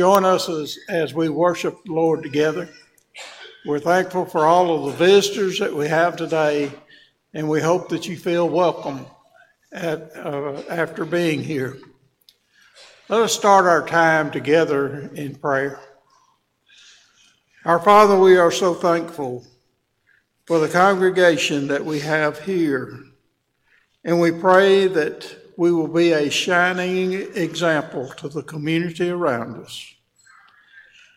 join us as, as we worship the Lord together. We're thankful for all of the visitors that we have today, and we hope that you feel welcome at, uh, after being here. Let us start our time together in prayer. Our Father, we are so thankful for the congregation that we have here, and we pray that we will be a shining example to the community around us.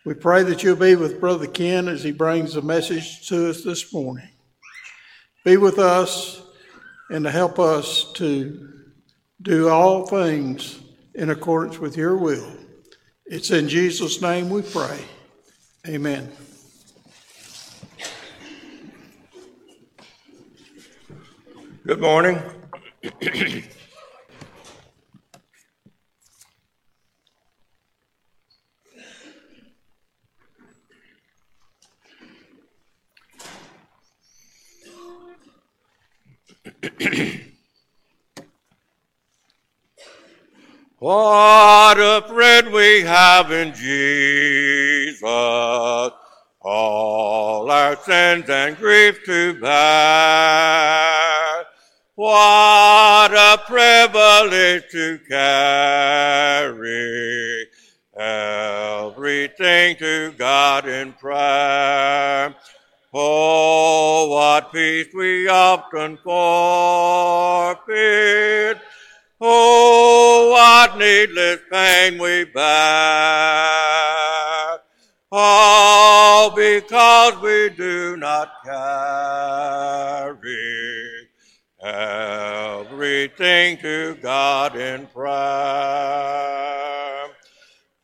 We pray that you'll be with Brother Ken as he brings the message to us this morning. Be with us and to help us to do all things in accordance with your will. It's in Jesus' name we pray. Amen. Good morning. what a friend we have in Jesus, all our sins and grief to bear. What a privilege to carry everything to God in prayer. Oh, what peace we often forfeit. Oh, what needless pain we bear. All because we do not carry everything to God in prayer.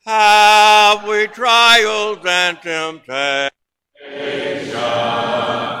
Have we trials and temptations? praise God.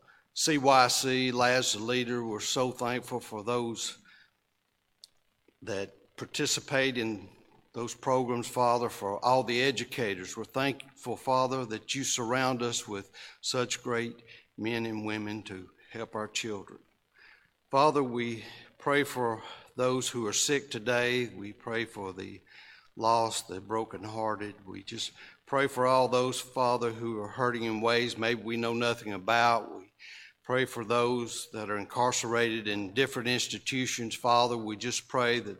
CYC, Lads to Leaders. We're so thankful for those that participate in those programs, Father, for all the educators. We're thankful, Father, that you surround us with such great men and women to help our children. Father, we pray for those who are sick today. We pray for the lost, the brokenhearted. We just pray for all those, Father, who are hurting in ways maybe we know nothing about. We pray for those that are incarcerated in different institutions, Father. We just pray that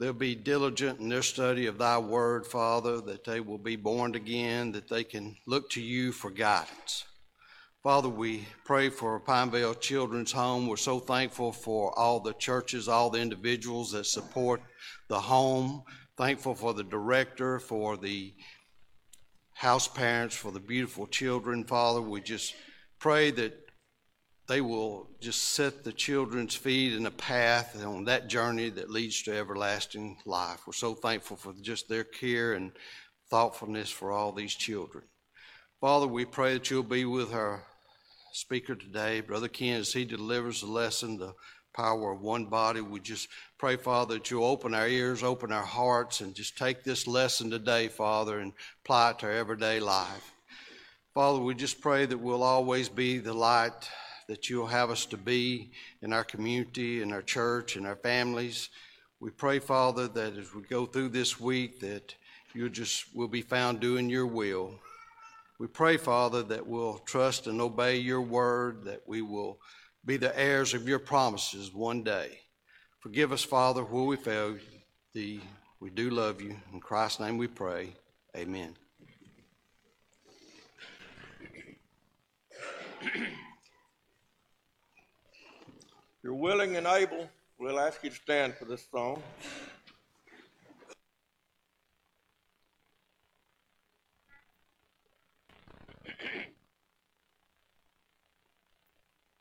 they'll be diligent in their study of thy word, Father, that they will be born again, that they can look to you for guidance. Father, we pray for Pineville Children's Home. We're so thankful for all the churches, all the individuals that support the home. Thankful for the director, for the house parents, for the beautiful children. Father, we just pray that they will just set the children's feet in a path on that journey that leads to everlasting life. We're so thankful for just their care and thoughtfulness for all these children. Father, we pray that you'll be with our speaker today, Brother Ken, as he delivers the lesson, the power of one body. We just pray, Father, that you'll open our ears, open our hearts, and just take this lesson today, Father, and apply it to our everyday life. Father, we just pray that we'll always be the light that you'll have us to be in our community, in our church, in our families. We pray, Father, that as we go through this week, that you'll just will be found doing your will. We pray, Father, that we'll trust and obey your word, that we will be the heirs of your promises one day. Forgive us, Father, where we fail thee. We do love you. In Christ's name we pray. Amen. You're willing and able, we'll ask you to stand for this song.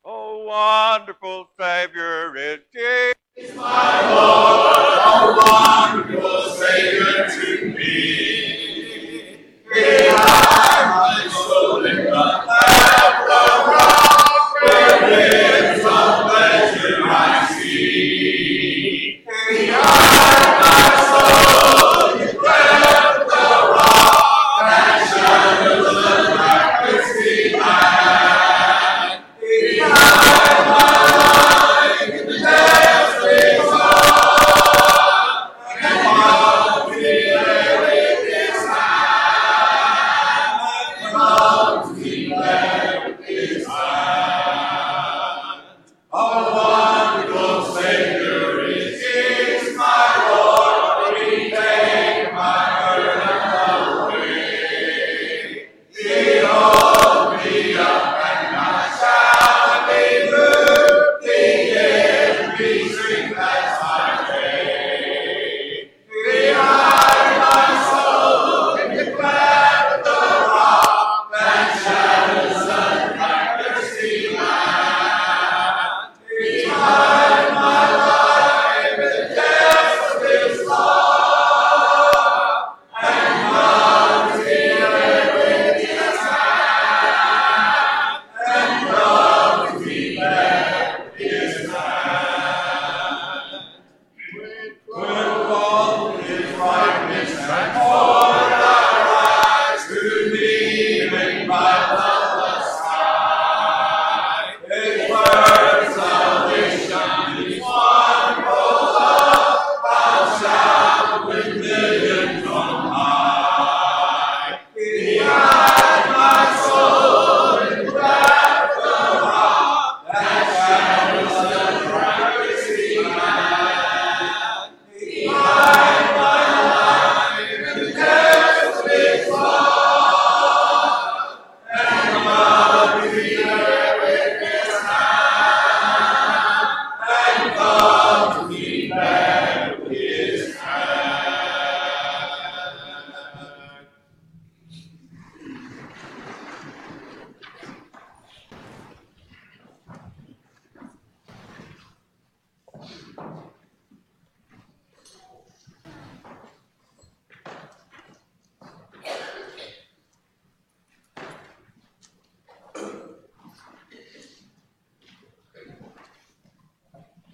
Oh, wonderful Savior is Jesus. My Lord, oh, wonderful Savior to me. Be my soul in the rock, where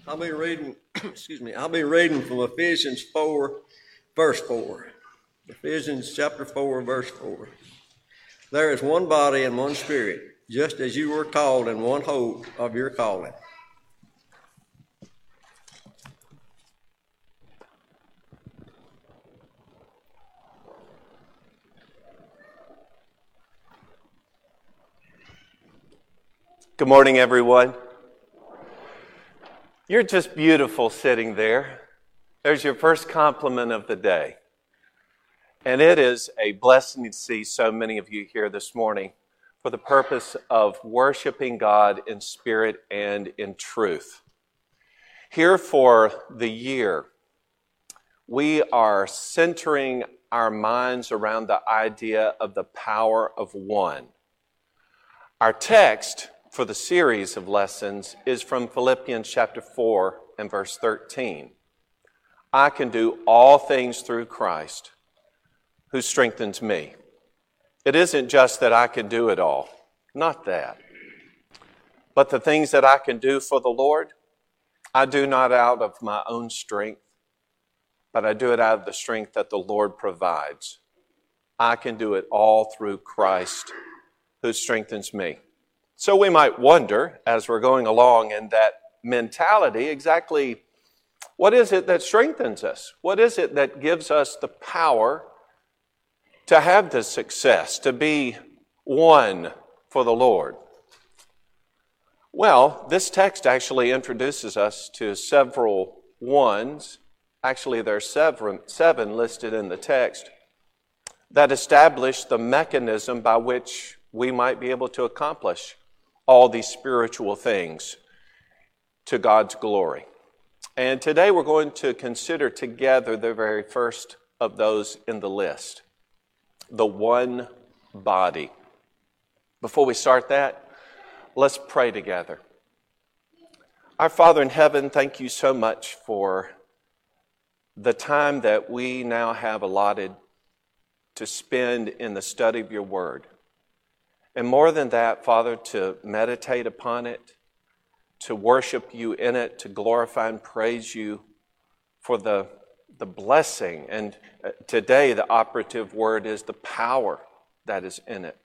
I'll be reading, excuse me, I'll be reading from Ephesians 4, verse 4. Ephesians chapter 4, verse 4. There is one body and one spirit, just as you were called in one hope of your calling. Good morning, everyone. You're just beautiful sitting there. There's your first compliment of the day. And it is a blessing to see so many of you here this morning for the purpose of worshiping God in spirit and in truth. Here for the year, we are centering our minds around the idea of the power of one. Our text for the series of lessons is from Philippians chapter 4 and verse 13. I can do all things through Christ who strengthens me. It isn't just that I can do it all, not that. But the things that I can do for the Lord, I do not out of my own strength, but I do it out of the strength that the Lord provides. I can do it all through Christ who strengthens me. So we might wonder as we're going along in that mentality exactly what is it that strengthens us? What is it that gives us the power to have this success, to be one for the Lord? Well, this text actually introduces us to several ones. Actually, there are seven, seven listed in the text that establish the mechanism by which we might be able to accomplish all these spiritual things to God's glory. And today we're going to consider together the very first of those in the list the one body. Before we start that, let's pray together. Our Father in heaven, thank you so much for the time that we now have allotted to spend in the study of your word. And more than that, Father, to meditate upon it, to worship you in it, to glorify and praise you for the, the blessing. And uh, today, the operative word is the power that is in it.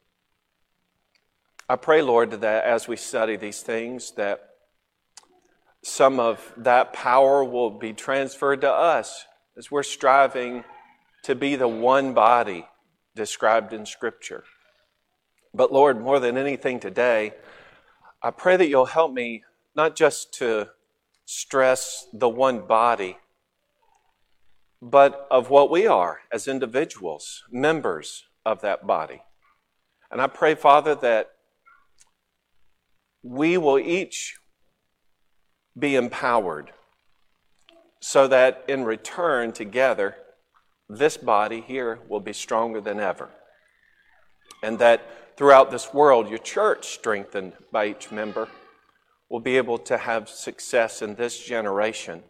I pray, Lord, that as we study these things, that some of that power will be transferred to us as we're striving to be the one body described in Scripture. But Lord, more than anything today, I pray that you'll help me not just to stress the one body, but of what we are as individuals, members of that body. And I pray, Father, that we will each be empowered so that in return, together, this body here will be stronger than ever. And that throughout this world, your church, strengthened by each member, will be able to have success in this generation.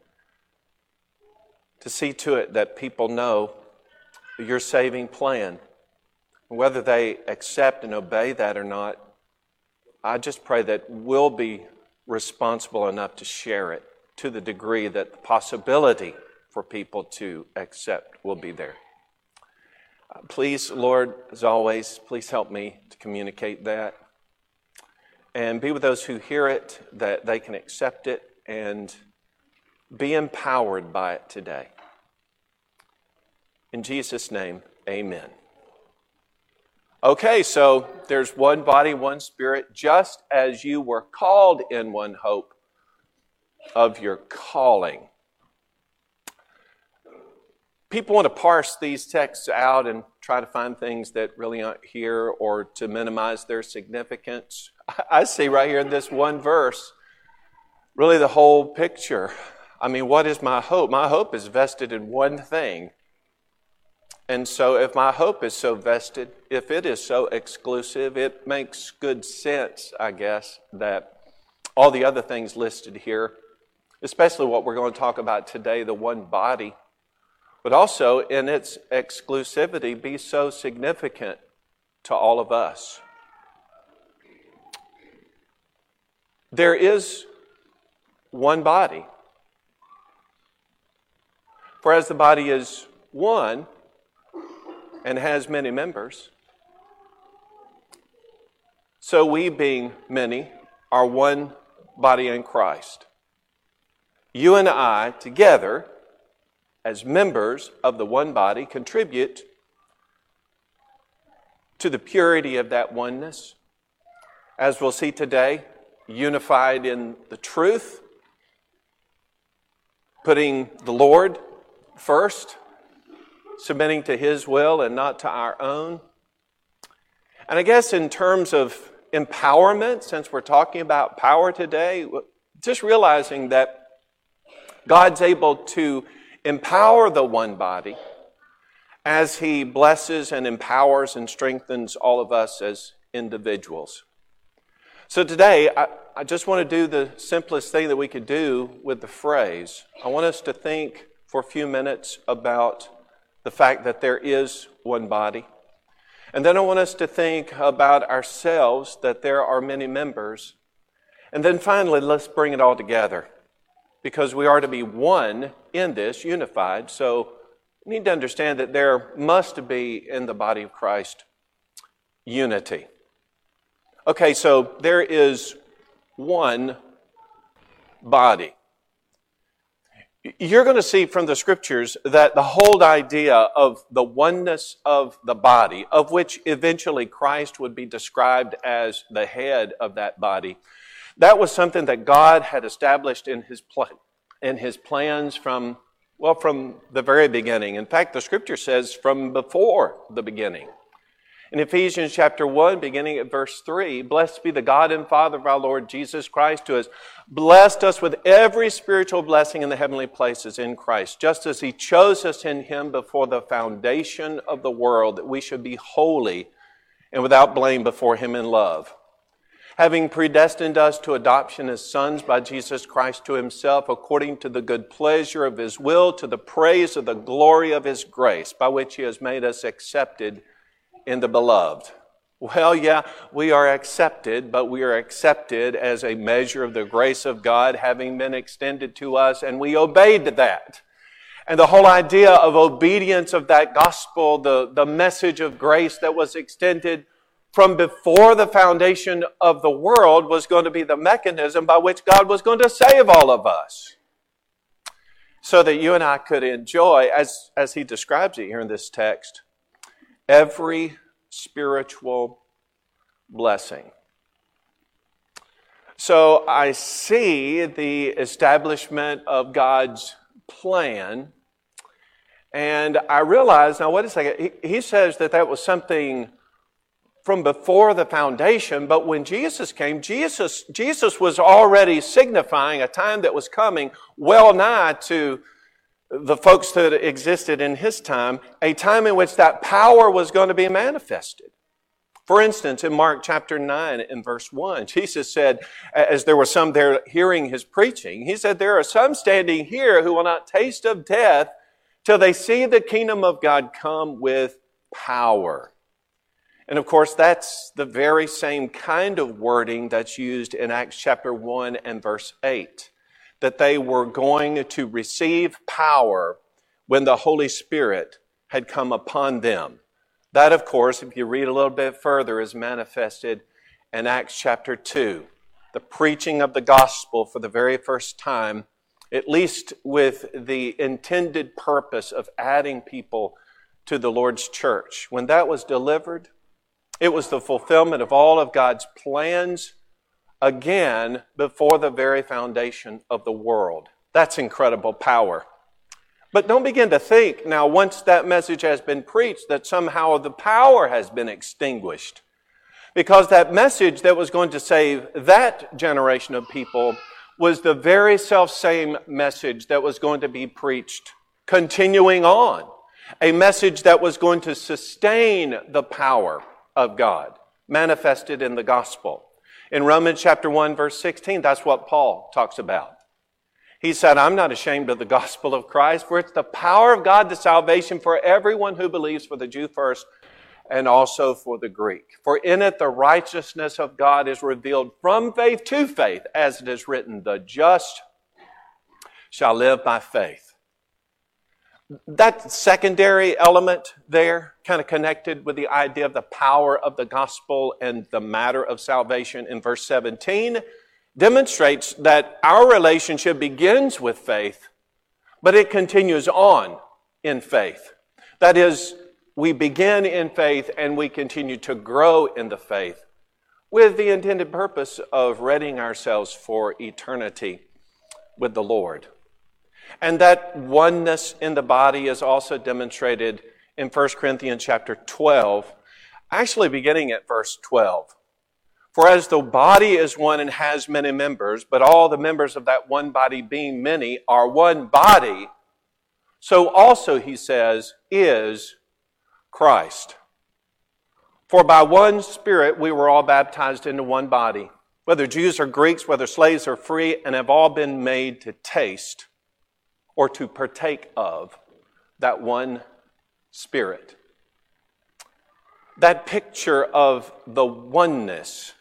To see to it that people know your saving plan. Whether they accept and obey that or not, I just pray that we'll be responsible enough to share it to the degree that the possibility for people to accept will be there. Please, Lord, as always, please help me to communicate that. And be with those who hear it, that they can accept it and be empowered by it today. In Jesus' name, amen. Okay, so there's one body, one spirit, just as you were called in one hope of your calling. People want to parse these texts out and try to find things that really aren't here or to minimize their significance. I see right here in this one verse really the whole picture. I mean, what is my hope? My hope is vested in one thing. And so, if my hope is so vested, if it is so exclusive, it makes good sense, I guess, that all the other things listed here, especially what we're going to talk about today, the one body, but also in its exclusivity, be so significant to all of us. There is one body. For as the body is one and has many members, so we, being many, are one body in Christ. You and I, together, as members of the one body, contribute to the purity of that oneness. As we'll see today, unified in the truth, putting the Lord first, submitting to His will and not to our own. And I guess in terms of empowerment, since we're talking about power today, just realizing that God's able to empower the one body as He blesses and empowers and strengthens all of us as individuals. So today, I, I just want to do the simplest thing that we could do with the phrase. I want us to think for a few minutes about the fact that there is one body. And then I want us to think about ourselves, that there are many members. And then finally, let's bring it all together because we are to be one in this, unified. So we need to understand that there must be in the body of Christ unity. Okay, so there is one body. You're going to see from the scriptures that the whole idea of the oneness of the body, of which eventually Christ would be described as the head of that body, that was something that God had established in his, pl- in his plans from, well, from the very beginning. In fact, the scripture says from before the beginning. In Ephesians chapter 1, beginning at verse 3, blessed be the God and Father of our Lord Jesus Christ, who has blessed us with every spiritual blessing in the heavenly places in Christ, just as he chose us in him before the foundation of the world, that we should be holy and without blame before him in love. Having predestined us to adoption as sons by Jesus Christ to himself, according to the good pleasure of his will, to the praise of the glory of his grace, by which he has made us accepted in the beloved. Well, yeah, we are accepted, but we are accepted as a measure of the grace of God having been extended to us, and we obeyed that. And the whole idea of obedience of that gospel, the, the message of grace that was extended from before the foundation of the world, was going to be the mechanism by which God was going to save all of us. So that you and I could enjoy, as, as he describes it here in this text, every spiritual blessing. So I see the establishment of God's plan, and I realize now, wait a second, he, he says that that was something from before the foundation, but when Jesus came, Jesus, Jesus was already signifying a time that was coming well nigh to the folks that existed in his time, a time in which that power was going to be manifested. For instance, in Mark chapter 9 and verse 1, Jesus said, as there were some there hearing his preaching, he said, There are some standing here who will not taste of death till they see the kingdom of God come with power. And of course, that's the very same kind of wording that's used in Acts chapter 1 and verse 8 that they were going to receive power when the Holy Spirit had come upon them. That, of course, if you read a little bit further, is manifested in Acts chapter 2. The preaching of the gospel for the very first time, at least with the intended purpose of adding people to the Lord's church. When that was delivered, it was the fulfillment of all of God's plans again before the very foundation of the world. That's incredible power. But don't begin to think now, once that message has been preached, that somehow the power has been extinguished. Because that message that was going to save that generation of people was the very self same message that was going to be preached continuing on. A message that was going to sustain the power of God manifested in the gospel. In Romans chapter 1 verse 16, that's what Paul talks about. He said, I'm not ashamed of the gospel of Christ, for it's the power of God to salvation for everyone who believes, for the Jew first, and also for the Greek. For in it the righteousness of God is revealed from faith to faith, as it is written, the just shall live by faith. That secondary element there, kind of connected with the idea of the power of the gospel and the matter of salvation in verse 17, demonstrates that our relationship begins with faith, but it continues on in faith. That is, we begin in faith and we continue to grow in the faith with the intended purpose of readying ourselves for eternity with the Lord. And that oneness in the body is also demonstrated in 1 Corinthians chapter 12, actually beginning at verse 12. For as the body is one and has many members, but all the members of that one body being many are one body, so also, he says, is Christ. For by one Spirit we were all baptized into one body, whether Jews or Greeks, whether slaves or free, and have all been made to taste or to partake of that one Spirit. That picture of the oneness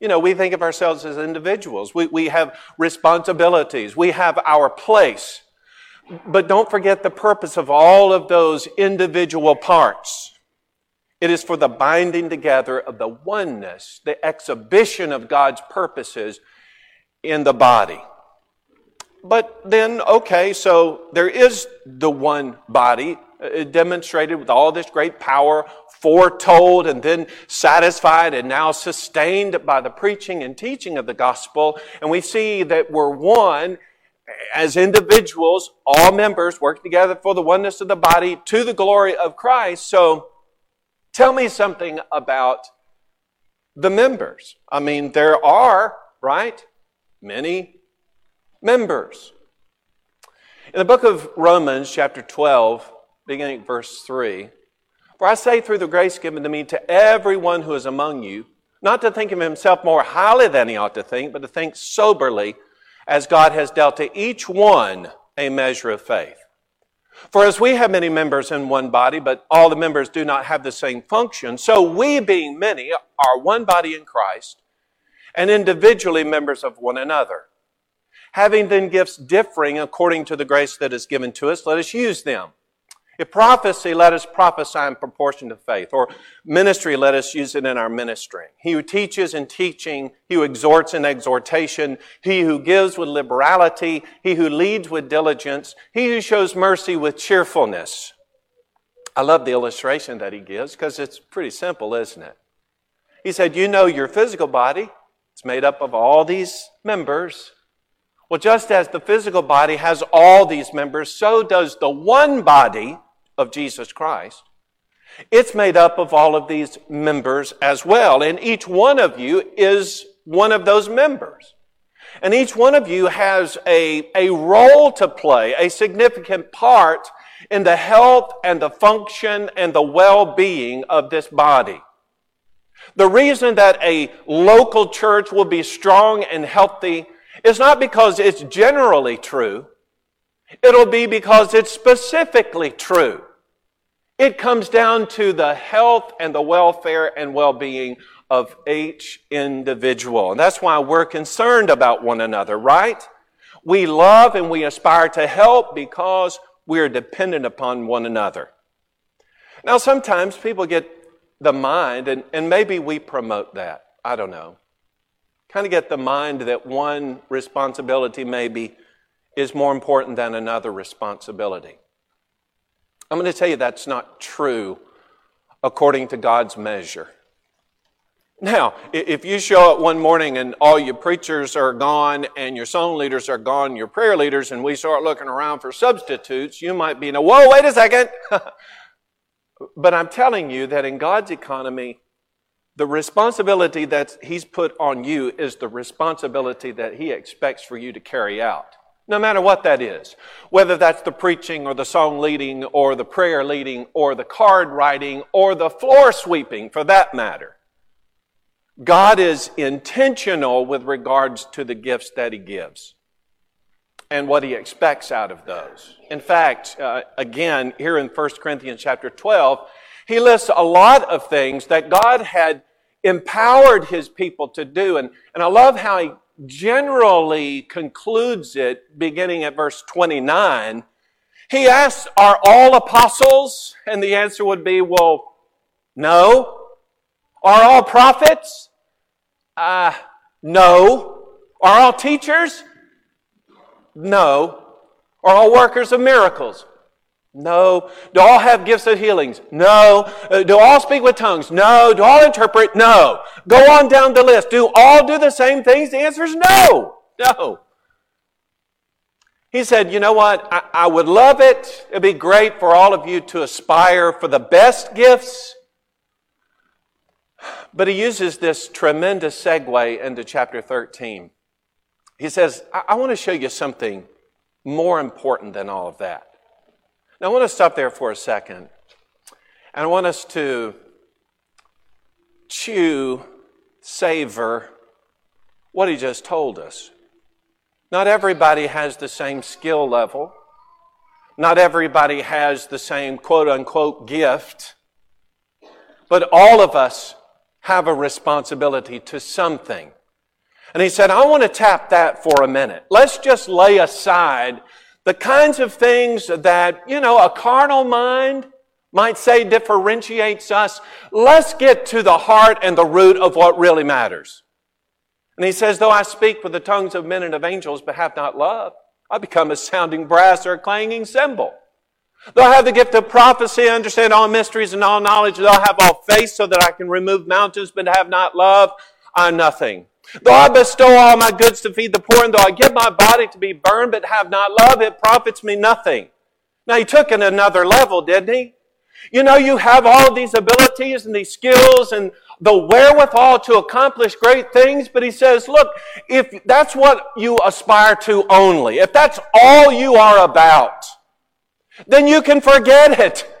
you know, we think of ourselves as individuals. We, we have responsibilities. We have our place. But don't forget the purpose of all of those individual parts. It is for the binding together of the oneness, the exhibition of God's purposes in the body. But then, okay, so there is the one body uh, demonstrated with all this great power, foretold and then satisfied and now sustained by the preaching and teaching of the gospel. And we see that we're one as individuals, all members work together for the oneness of the body to the glory of Christ. So tell me something about the members. I mean, there are, right, many members. In the book of Romans, chapter 12, beginning verse 3, for I say through the grace given to me to everyone who is among you, not to think of himself more highly than he ought to think, but to think soberly, as God has dealt to each one a measure of faith. For as we have many members in one body, but all the members do not have the same function, so we, being many, are one body in Christ, and individually members of one another. Having then gifts differing according to the grace that is given to us, let us use them. If prophecy, let us prophesy in proportion to faith. Or ministry, let us use it in our ministry. He who teaches in teaching, he who exhorts in exhortation, he who gives with liberality, he who leads with diligence, he who shows mercy with cheerfulness. I love the illustration that he gives because it's pretty simple, isn't it? He said, You know your physical body, it's made up of all these members. Well, just as the physical body has all these members, so does the one body of Jesus Christ. It's made up of all of these members as well. And each one of you is one of those members. And each one of you has a, a role to play, a significant part in the health and the function and the well-being of this body. The reason that a local church will be strong and healthy is not because it's generally true. It'll be because it's specifically true. It comes down to the health and the welfare and well-being of each individual. And that's why we're concerned about one another, right? We love and we aspire to help because we're dependent upon one another. Now, sometimes people get the mind, and, and maybe we promote that. I don't know. Kind of get the mind that one responsibility maybe is more important than another responsibility. I'm going to tell you that's not true according to God's measure. Now, if you show up one morning and all your preachers are gone and your song leaders are gone, your prayer leaders, and we start looking around for substitutes, you might be in a, whoa, wait a second. but I'm telling you that in God's economy, the responsibility that He's put on you is the responsibility that He expects for you to carry out. No matter what that is. Whether that's the preaching or the song leading or the prayer leading or the card writing or the floor sweeping for that matter. God is intentional with regards to the gifts that He gives and what He expects out of those. In fact, uh, again, here in 1 Corinthians chapter 12, He lists a lot of things that God had empowered His people to do. And, and I love how He generally concludes it beginning at verse 29. He asks, Are all apostles? And the answer would be, Well, no. Are all prophets? Uh, no. Are all teachers? No. Are all workers of miracles? No. Do all have gifts of healings? No. Uh, do all speak with tongues? No. Do all interpret? No. Go on down the list. Do all do the same things? The answer is no. No. He said, You know what? I, I would love it. It'd be great for all of you to aspire for the best gifts but he uses this tremendous segue into chapter 13. He says, I, I want to show you something more important than all of that. Now, I want to stop there for a second. And I want us to chew, savor what he just told us. Not everybody has the same skill level. Not everybody has the same quote unquote gift. But all of us have a responsibility to something. And he said, I want to tap that for a minute. Let's just lay aside the kinds of things that, you know, a carnal mind might say differentiates us. Let's get to the heart and the root of what really matters. And he says, though I speak with the tongues of men and of angels, but have not love, I become a sounding brass or a clanging cymbal. Though I have the gift of prophecy, I understand all mysteries and all knowledge. They'll have all faith so that I can remove mountains, but have not love, I'm nothing. Though I bestow all my goods to feed the poor, and though I give my body to be burned, but have not love, it profits me nothing. Now he took it another level, didn't he? You know, you have all these abilities and these skills and the wherewithal to accomplish great things, but he says, look, if that's what you aspire to only, if that's all you are about, then you can forget it.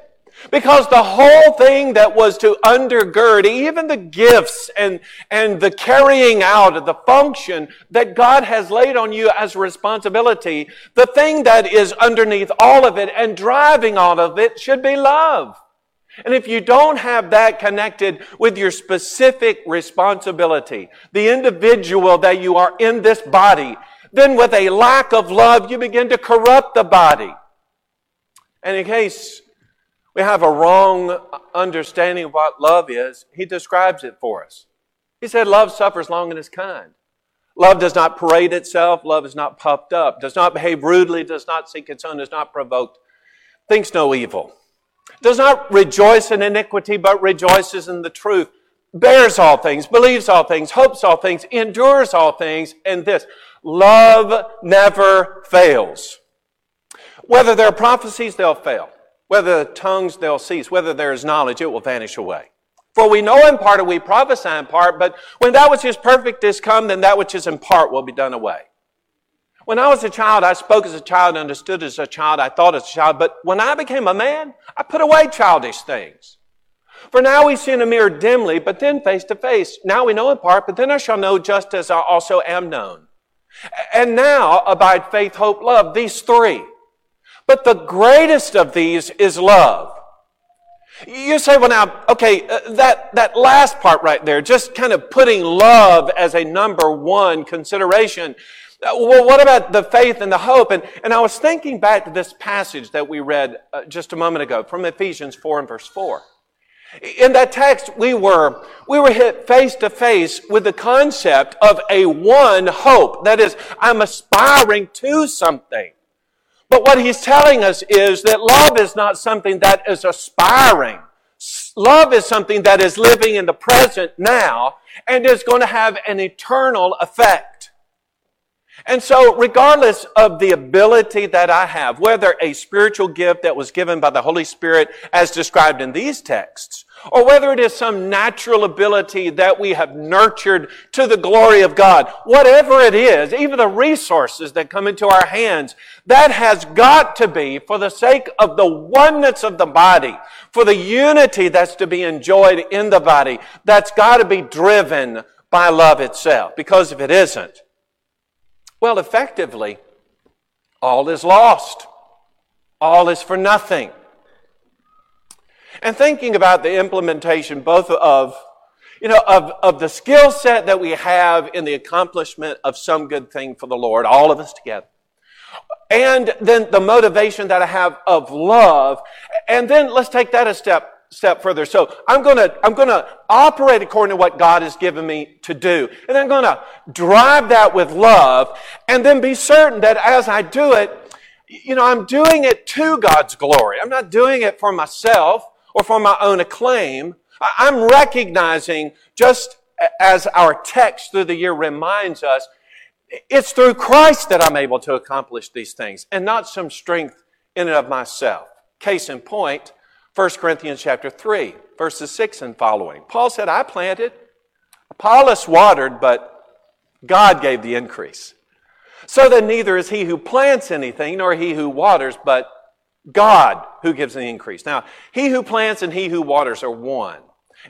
Because the whole thing that was to undergird even the gifts and, and the carrying out of the function that God has laid on you as responsibility, the thing that is underneath all of it and driving all of it should be love. And if you don't have that connected with your specific responsibility, the individual that you are in this body, then with a lack of love, you begin to corrupt the body. And in case we have a wrong understanding of what love is, he describes it for us. He said, Love suffers long and is kind. Love does not parade itself. Love is not puffed up, does not behave rudely, does not seek its own, is not provoked, thinks no evil, does not rejoice in iniquity, but rejoices in the truth, bears all things, believes all things, hopes all things, endures all things, and this love never fails. Whether there are prophecies, they'll fail. Whether tongues, they'll cease. Whether there is knowledge, it will vanish away. For we know in part and we prophesy in part, but when that which is perfect is come, then that which is in part will be done away. When I was a child, I spoke as a child, understood as a child, I thought as a child, but when I became a man, I put away childish things. For now we see in a mirror dimly, but then face to face. Now we know in part, but then I shall know just as I also am known. And now abide faith, hope, love, these three. But the greatest of these is love. You say, well, now, okay, uh, that, that last part right there, just kind of putting love as a number one consideration, Uh, well, what about the faith and the hope? And, and I was thinking back to this passage that we read uh, just a moment ago from Ephesians 4 and verse 4. In that text, we were, we were hit face to face with the concept of a one hope. That is, I'm aspiring to something. But what he's telling us is that love is not something that is aspiring. Love is something that is living in the present now and is going to have an eternal effect. And so, regardless of the ability that I have, whether a spiritual gift that was given by the Holy Spirit as described in these texts, or whether it is some natural ability that we have nurtured to the glory of God, whatever it is, even the resources that come into our hands, that has got to be for the sake of the oneness of the body, for the unity that's to be enjoyed in the body, that's got to be driven by love itself. Because if it isn't, well, effectively, all is lost. All is for nothing. And thinking about the implementation both of, you know, of, of the skill set that we have in the accomplishment of some good thing for the Lord, all of us together. And then the motivation that I have of love. And then let's take that a step step further. So I'm gonna, I'm gonna operate according to what God has given me to do. And I'm gonna drive that with love and then be certain that as I do it, you know, I'm doing it to God's glory. I'm not doing it for myself or for my own acclaim. I'm recognizing just as our text through the year reminds us, it's through Christ that I'm able to accomplish these things and not some strength in and of myself. Case in point, 1 Corinthians chapter 3, verses 6 and following. Paul said, I planted, Apollos watered, but God gave the increase. So that neither is he who plants anything nor he who waters, but God who gives the increase. Now, he who plants and he who waters are one.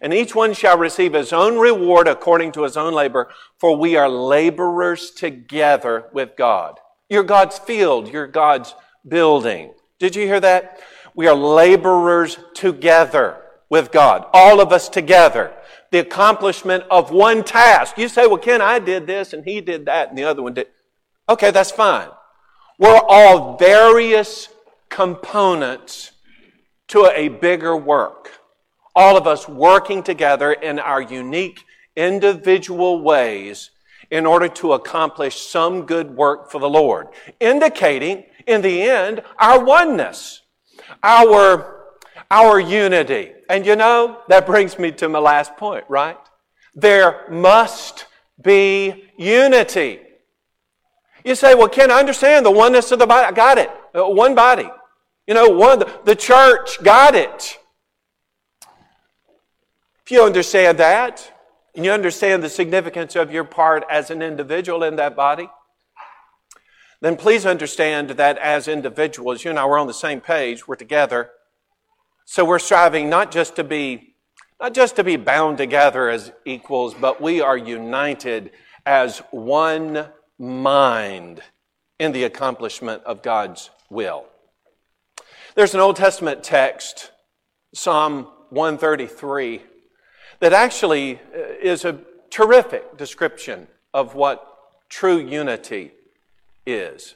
And each one shall receive his own reward according to his own labor, for we are laborers together with God. You're God's field, you're God's building. Did you hear that? We are laborers together with God. All of us together. The accomplishment of one task. You say, well, Ken, I did this and he did that and the other one did. Okay, that's fine. We're all various components to a bigger work. All of us working together in our unique individual ways in order to accomplish some good work for the Lord, indicating in the end our oneness our, our unity. And you know, that brings me to my last point, right? There must be unity. You say, well, Ken, I understand the oneness of the body. I got it. Uh, one body. You know, one, the, the church got it. If you understand that, and you understand the significance of your part as an individual in that body, then please understand that as individuals, you and I we're on the same page, we're together. So we're striving not just to be not just to be bound together as equals, but we are united as one mind in the accomplishment of God's will. There's an Old Testament text, Psalm 133, that actually uh, is a terrific description of what true unity is.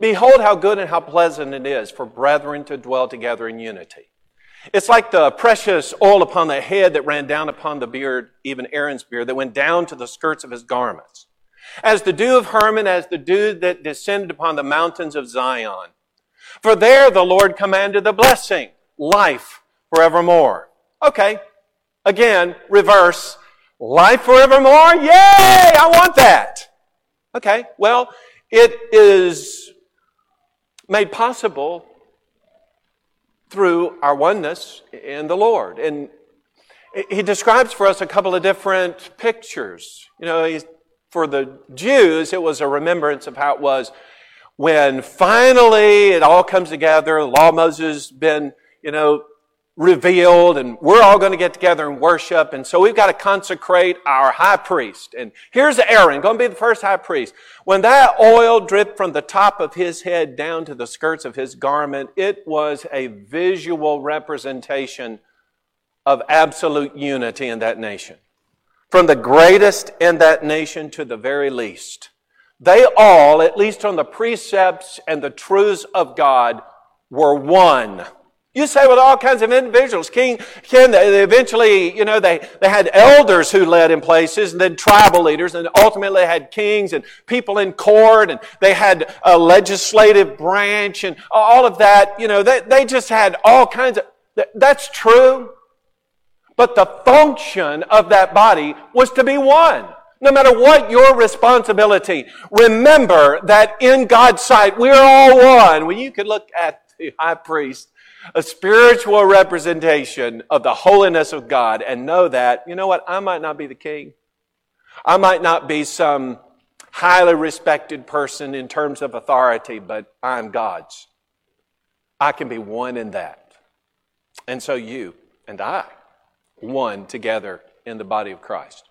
Behold, how good and how pleasant it is for brethren to dwell together in unity. It's like the precious oil upon the head that ran down upon the beard, even Aaron's beard, that went down to the skirts of his garments. As the dew of Hermon, as the dew that descended upon the mountains of Zion. For there the Lord commanded the blessing, life forevermore. Okay, again, reverse. Life forevermore? Yay! I want that. Okay, well, it is made possible through our oneness in the Lord. And he describes for us a couple of different pictures. You know, for the Jews, it was a remembrance of how it was when finally it all comes together. The law Moses been, you know, revealed and we're all going to get together and worship. And so we've got to consecrate our high priest. And here's Aaron, going to be the first high priest. When that oil dripped from the top of his head down to the skirts of his garment, it was a visual representation of absolute unity in that nation. From the greatest in that nation to the very least, they all, at least on the precepts and the truths of God, were one. You say with all kinds of individuals, King, they eventually, you know, they, they had elders who led in places and then tribal leaders and ultimately had kings and people in court and they had a legislative branch and all of that. You know, they, they just had all kinds of, that's true. But the function of that body was to be one. No matter what your responsibility, remember that in God's sight, we're all one. When you could look at the high priest a spiritual representation of the holiness of God and know that, you know what, I might not be the king. I might not be some highly respected person in terms of authority, but I'm God's. I can be one in that. And so you and I, one together in the body of Christ.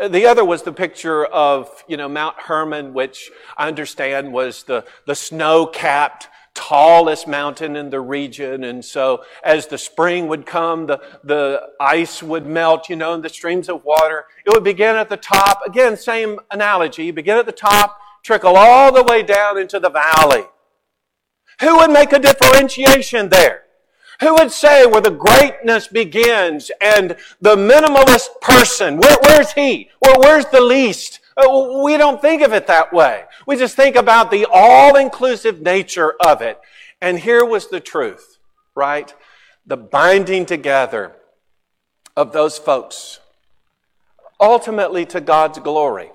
The other was the picture of, you know, Mount Hermon, which I understand was the, the snow capped tallest mountain in the region. And so as the spring would come, the, the ice would melt, you know, and the streams of water. It would begin at the top. Again, same analogy. Begin at the top, trickle all the way down into the valley. Who would make a differentiation there? Who would say where the greatness begins and the minimalist person, where, where's he? Where's the least? Uh, we don't think of it that way. We just think about the all-inclusive nature of it. And here was the truth, right? The binding together of those folks, ultimately to God's glory.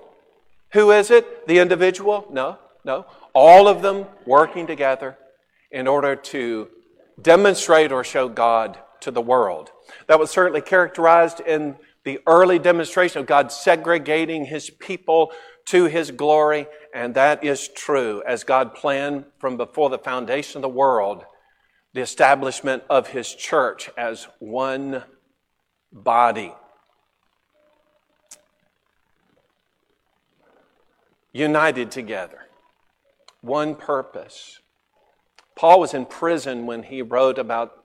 Who is it? The individual? No, no. All of them working together in order to demonstrate or show God to the world. That was certainly characterized in the early demonstration of God segregating his people to his glory, and that is true as God planned from before the foundation of the world the establishment of his church as one body. United together, one purpose. Paul was in prison when he wrote about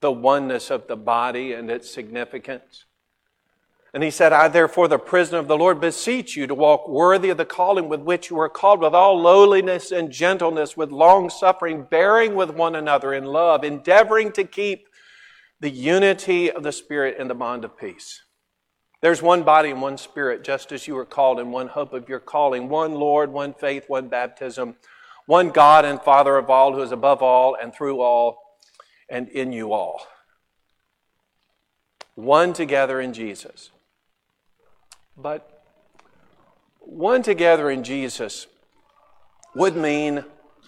the oneness of the body and its significance. And he said, I therefore, the prisoner of the Lord, beseech you to walk worthy of the calling with which you were called, with all lowliness and gentleness, with long suffering, bearing with one another in love, endeavoring to keep the unity of the Spirit in the bond of peace. There's one body and one Spirit, just as you were called in one hope of your calling, one Lord, one faith, one baptism, one God and Father of all, who is above all and through all and in you all. One together in Jesus. But one together in Jesus would mean,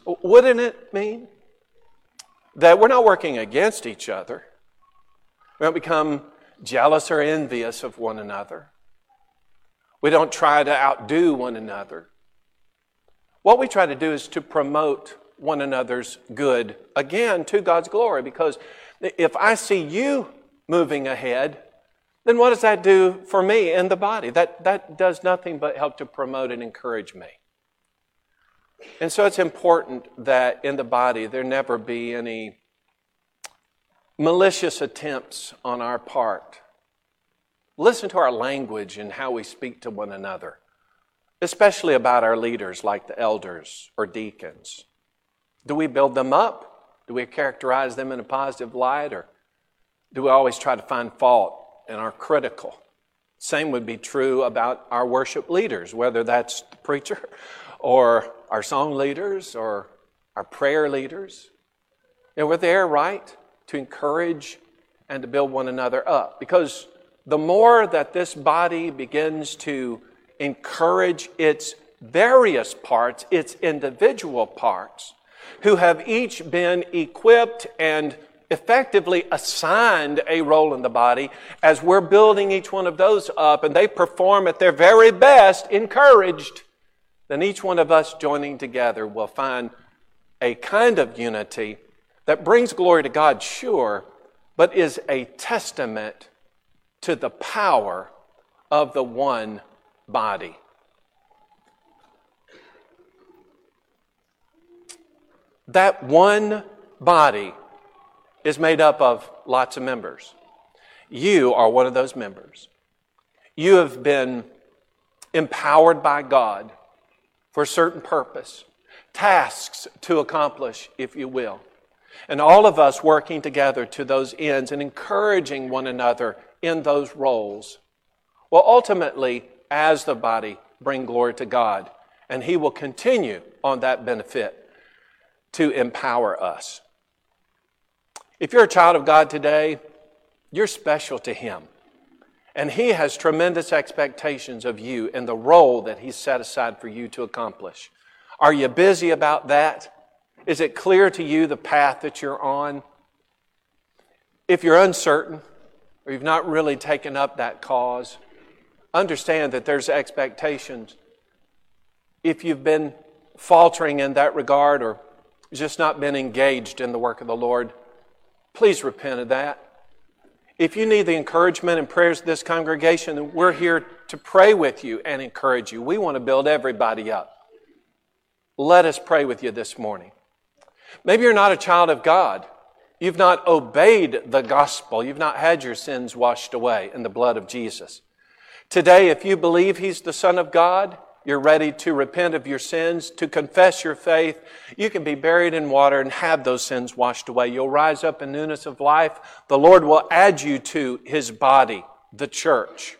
wouldn't it mean that we're not working against each other? We don't become jealous or envious of one another. We don't try to outdo one another. What we try to do is to promote one another's good, again, to God's glory, because if I see you moving ahead, then what does that do for me in the body? That, that does nothing but help to promote and encourage me. And so it's important that in the body there never be any malicious attempts on our part. Listen to our language and how we speak to one another, especially about our leaders like the elders or deacons. Do we build them up? Do we characterize them in a positive light? Or do we always try to find fault and are critical. Same would be true about our worship leaders, whether that's the preacher or our song leaders or our prayer leaders. And we're there, right, to encourage and to build one another up. Because the more that this body begins to encourage its various parts, its individual parts, who have each been equipped and effectively assigned a role in the body as we're building each one of those up and they perform at their very best, encouraged, then each one of us joining together will find a kind of unity that brings glory to God, sure, but is a testament to the power of the one body. That one body is made up of lots of members. You are one of those members. You have been empowered by God for a certain purpose, tasks to accomplish, if you will. And all of us working together to those ends and encouraging one another in those roles will ultimately, as the body, bring glory to God. And He will continue on that benefit to empower us. If you're a child of God today, you're special to Him. And He has tremendous expectations of you and the role that He's set aside for you to accomplish. Are you busy about that? Is it clear to you the path that you're on? If you're uncertain or you've not really taken up that cause, understand that there's expectations. If you've been faltering in that regard or just not been engaged in the work of the Lord, please repent of that. If you need the encouragement and prayers of this congregation, we're here to pray with you and encourage you. We want to build everybody up. Let us pray with you this morning. Maybe you're not a child of God. You've not obeyed the gospel. You've not had your sins washed away in the blood of Jesus. Today, if you believe He's the Son of God, you're ready to repent of your sins, to confess your faith, you can be buried in water and have those sins washed away. You'll rise up in newness of life. The Lord will add you to His body, the church.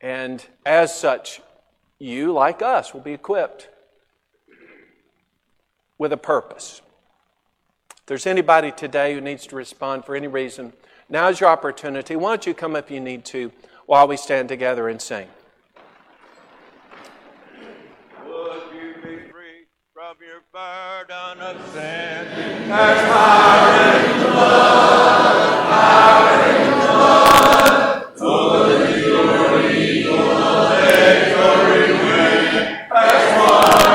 And as such, you, like us, will be equipped with a purpose. If there's anybody today who needs to respond for any reason, now's your opportunity. Why don't you come if you need to while we stand together and sing? Would you be from your burden of sin? There's power in the blood, power in the blood. Would you be your victory win? There's wonderful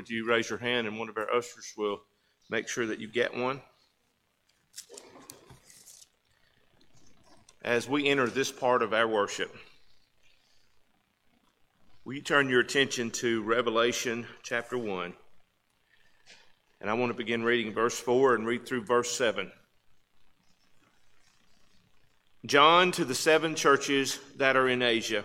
would you raise your hand and one of our ushers will make sure that you get one? As we enter this part of our worship, will you turn your attention to Revelation chapter 1? And I want to begin reading verse 4 and read through verse 7. John to the seven churches that are in Asia.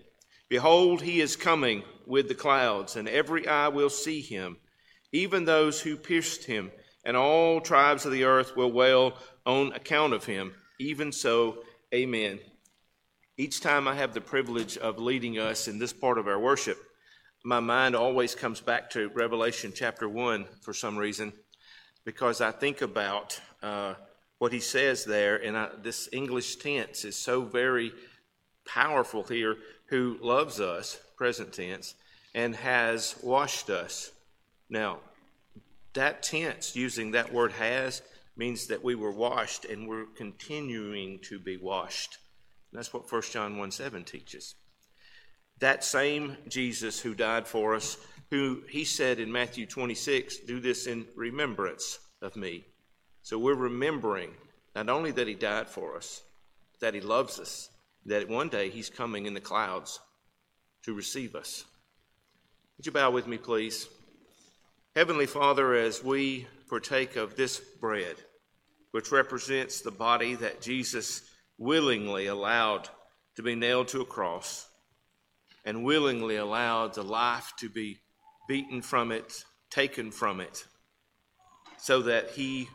Behold, he is coming with the clouds, and every eye will see him, even those who pierced him, and all tribes of the earth will wail on account of him. Even so, amen. Each time I have the privilege of leading us in this part of our worship, my mind always comes back to Revelation chapter 1 for some reason, because I think about. Uh, what he says there, and I, this English tense is so very powerful here, who loves us, present tense, and has washed us. Now, that tense, using that word has, means that we were washed and we're continuing to be washed. And that's what 1 John 1 7 teaches. That same Jesus who died for us, who he said in Matthew 26, do this in remembrance of me. So we're remembering not only that He died for us, that He loves us, that one day He's coming in the clouds to receive us. Would you bow with me, please? Heavenly Father, as we partake of this bread, which represents the body that Jesus willingly allowed to be nailed to a cross and willingly allowed the life to be beaten from it, taken from it, so that he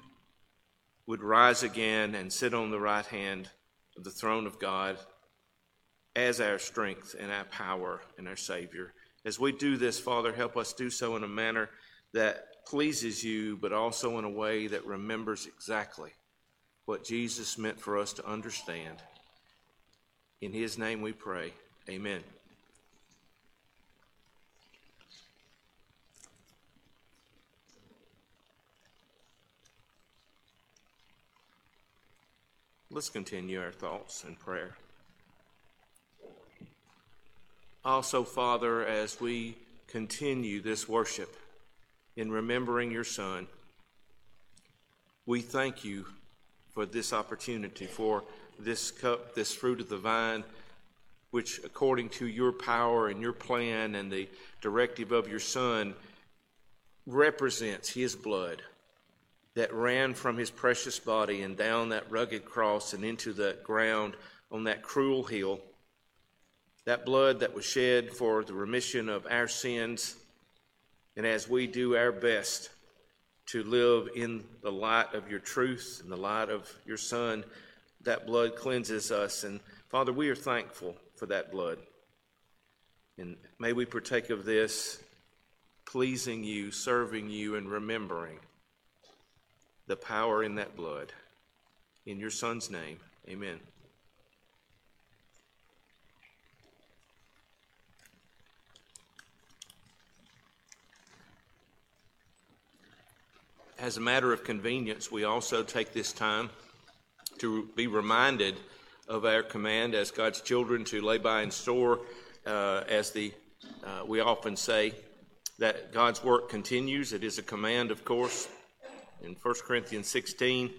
would rise again and sit on the right hand of the throne of God as our strength and our power and our Savior. As we do this, Father, help us do so in a manner that pleases you, but also in a way that remembers exactly what Jesus meant for us to understand. In His name we pray. Amen. Let's continue our thoughts and prayer. Also, Father, as we continue this worship in remembering your Son, we thank you for this opportunity, for this cup, this fruit of the vine, which, according to your power and your plan and the directive of your Son, represents his blood that ran from his precious body and down that rugged cross and into the ground on that cruel hill. That blood that was shed for the remission of our sins. And as we do our best to live in the light of your truth and the light of your Son, that blood cleanses us. And Father, we are thankful for that blood. And may we partake of this, pleasing you, serving you, and remembering the power in that blood. In your Son's name, amen. As a matter of convenience, we also take this time to be reminded of our command as God's children to lay by and store, uh, as the uh, we often say, that God's work continues. It is a command, of course in 1 Corinthians 16.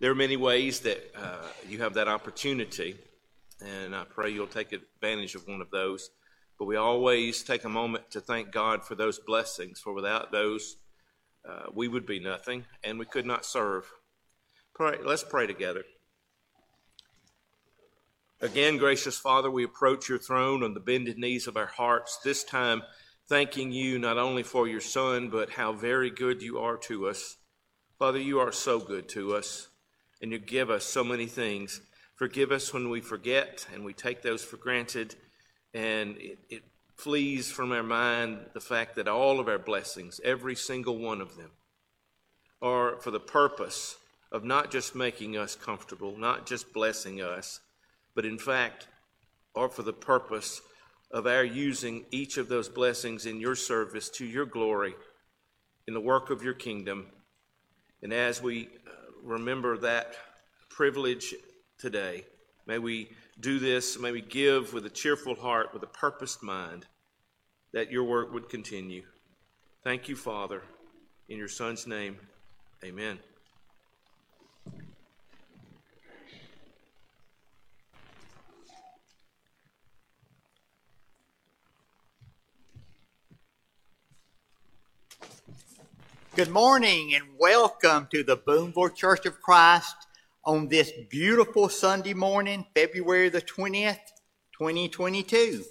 There are many ways that uh, you have that opportunity, and I pray you'll take advantage of one of those. But we always take a moment to thank God for those blessings, for without those, uh, we would be nothing and we could not serve. Pray, let's pray together. Again, gracious Father, we approach your throne on the bended knees of our hearts, this time thanking you not only for your Son, but how very good you are to us. Father, you are so good to us, and you give us so many things. Forgive us when we forget and we take those for granted, and it, it flees from our mind the fact that all of our blessings, every single one of them, are for the purpose of not just making us comfortable, not just blessing us but in fact are for the purpose of our using each of those blessings in your service to your glory in the work of your kingdom. And as we uh, remember that privilege today, may we do this, may we give with a cheerful heart, with a purposed mind, that your work would continue. Thank you, Father. In your Son's name, amen. Good morning and welcome to the Booneville Church of Christ on this beautiful Sunday morning, February the 20th, 2022.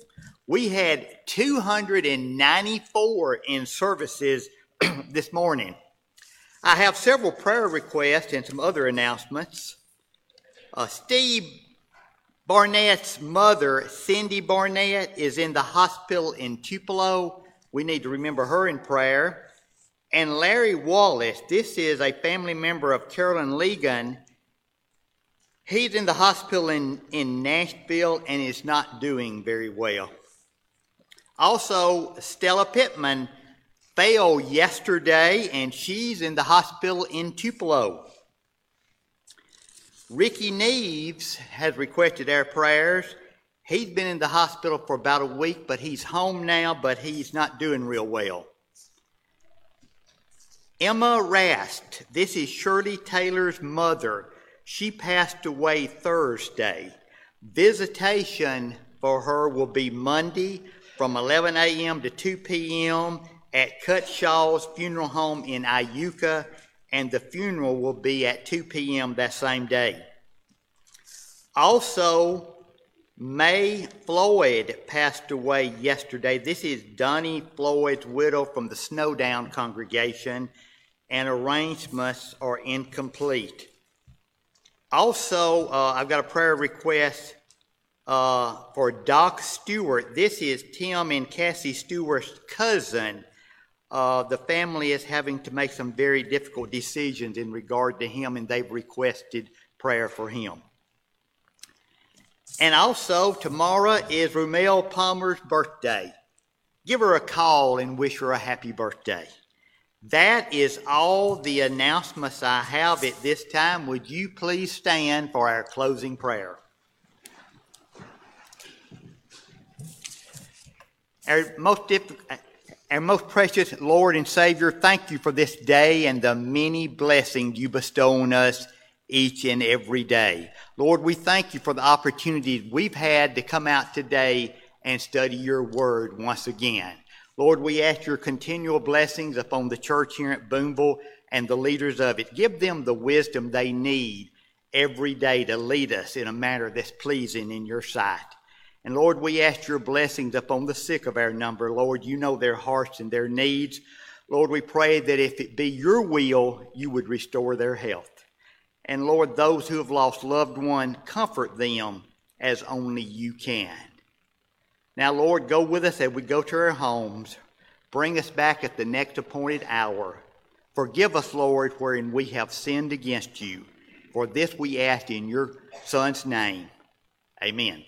We had 294 in services this morning. I have several prayer requests and some other announcements. Uh, Steve Barnett's mother, Cindy Barnett, is in the hospital in Tupelo. We need to remember her in prayer. And Larry Wallace, this is a family member of Carolyn Legan. He's in the hospital in, in Nashville and is not doing very well. Also, Stella Pittman fell yesterday and she's in the hospital in Tupelo. Ricky Neves has requested our prayers. He's been in the hospital for about a week, but he's home now, but he's not doing real well. Emma Rast, this is Shirley Taylor's mother. She passed away Thursday. Visitation for her will be Monday from 11 a.m. to 2 p.m. at Cutshall's Funeral Home in Iuka, and the funeral will be at 2 p.m. that same day. Also, May Floyd passed away yesterday. This is Donnie Floyd's widow from the Snowdown congregation and arrangements are incomplete. Also, uh, I've got a prayer request uh, for Doc Stewart. This is Tim and Cassie Stewart's cousin. Uh, the family is having to make some very difficult decisions in regard to him, and they've requested prayer for him. And also, tomorrow is Rumel Palmer's birthday. Give her a call and wish her a happy birthday. That is all the announcements I have at this time. Would you please stand for our closing prayer? Our most, our most precious Lord and Savior, thank you for this day and the many blessings you bestow on us each and every day. Lord, we thank you for the opportunities we've had to come out today and study your word once again. Lord, we ask your continual blessings upon the church here at Booneville and the leaders of it. Give them the wisdom they need every day to lead us in a manner that's pleasing in your sight. And Lord, we ask your blessings upon the sick of our number. Lord, you know their hearts and their needs. Lord, we pray that if it be your will, you would restore their health. And Lord, those who have lost loved one, comfort them as only you can. Now, Lord, go with us as we go to our homes. Bring us back at the next appointed hour. Forgive us, Lord, wherein we have sinned against you. For this we ask in your Son's name. Amen.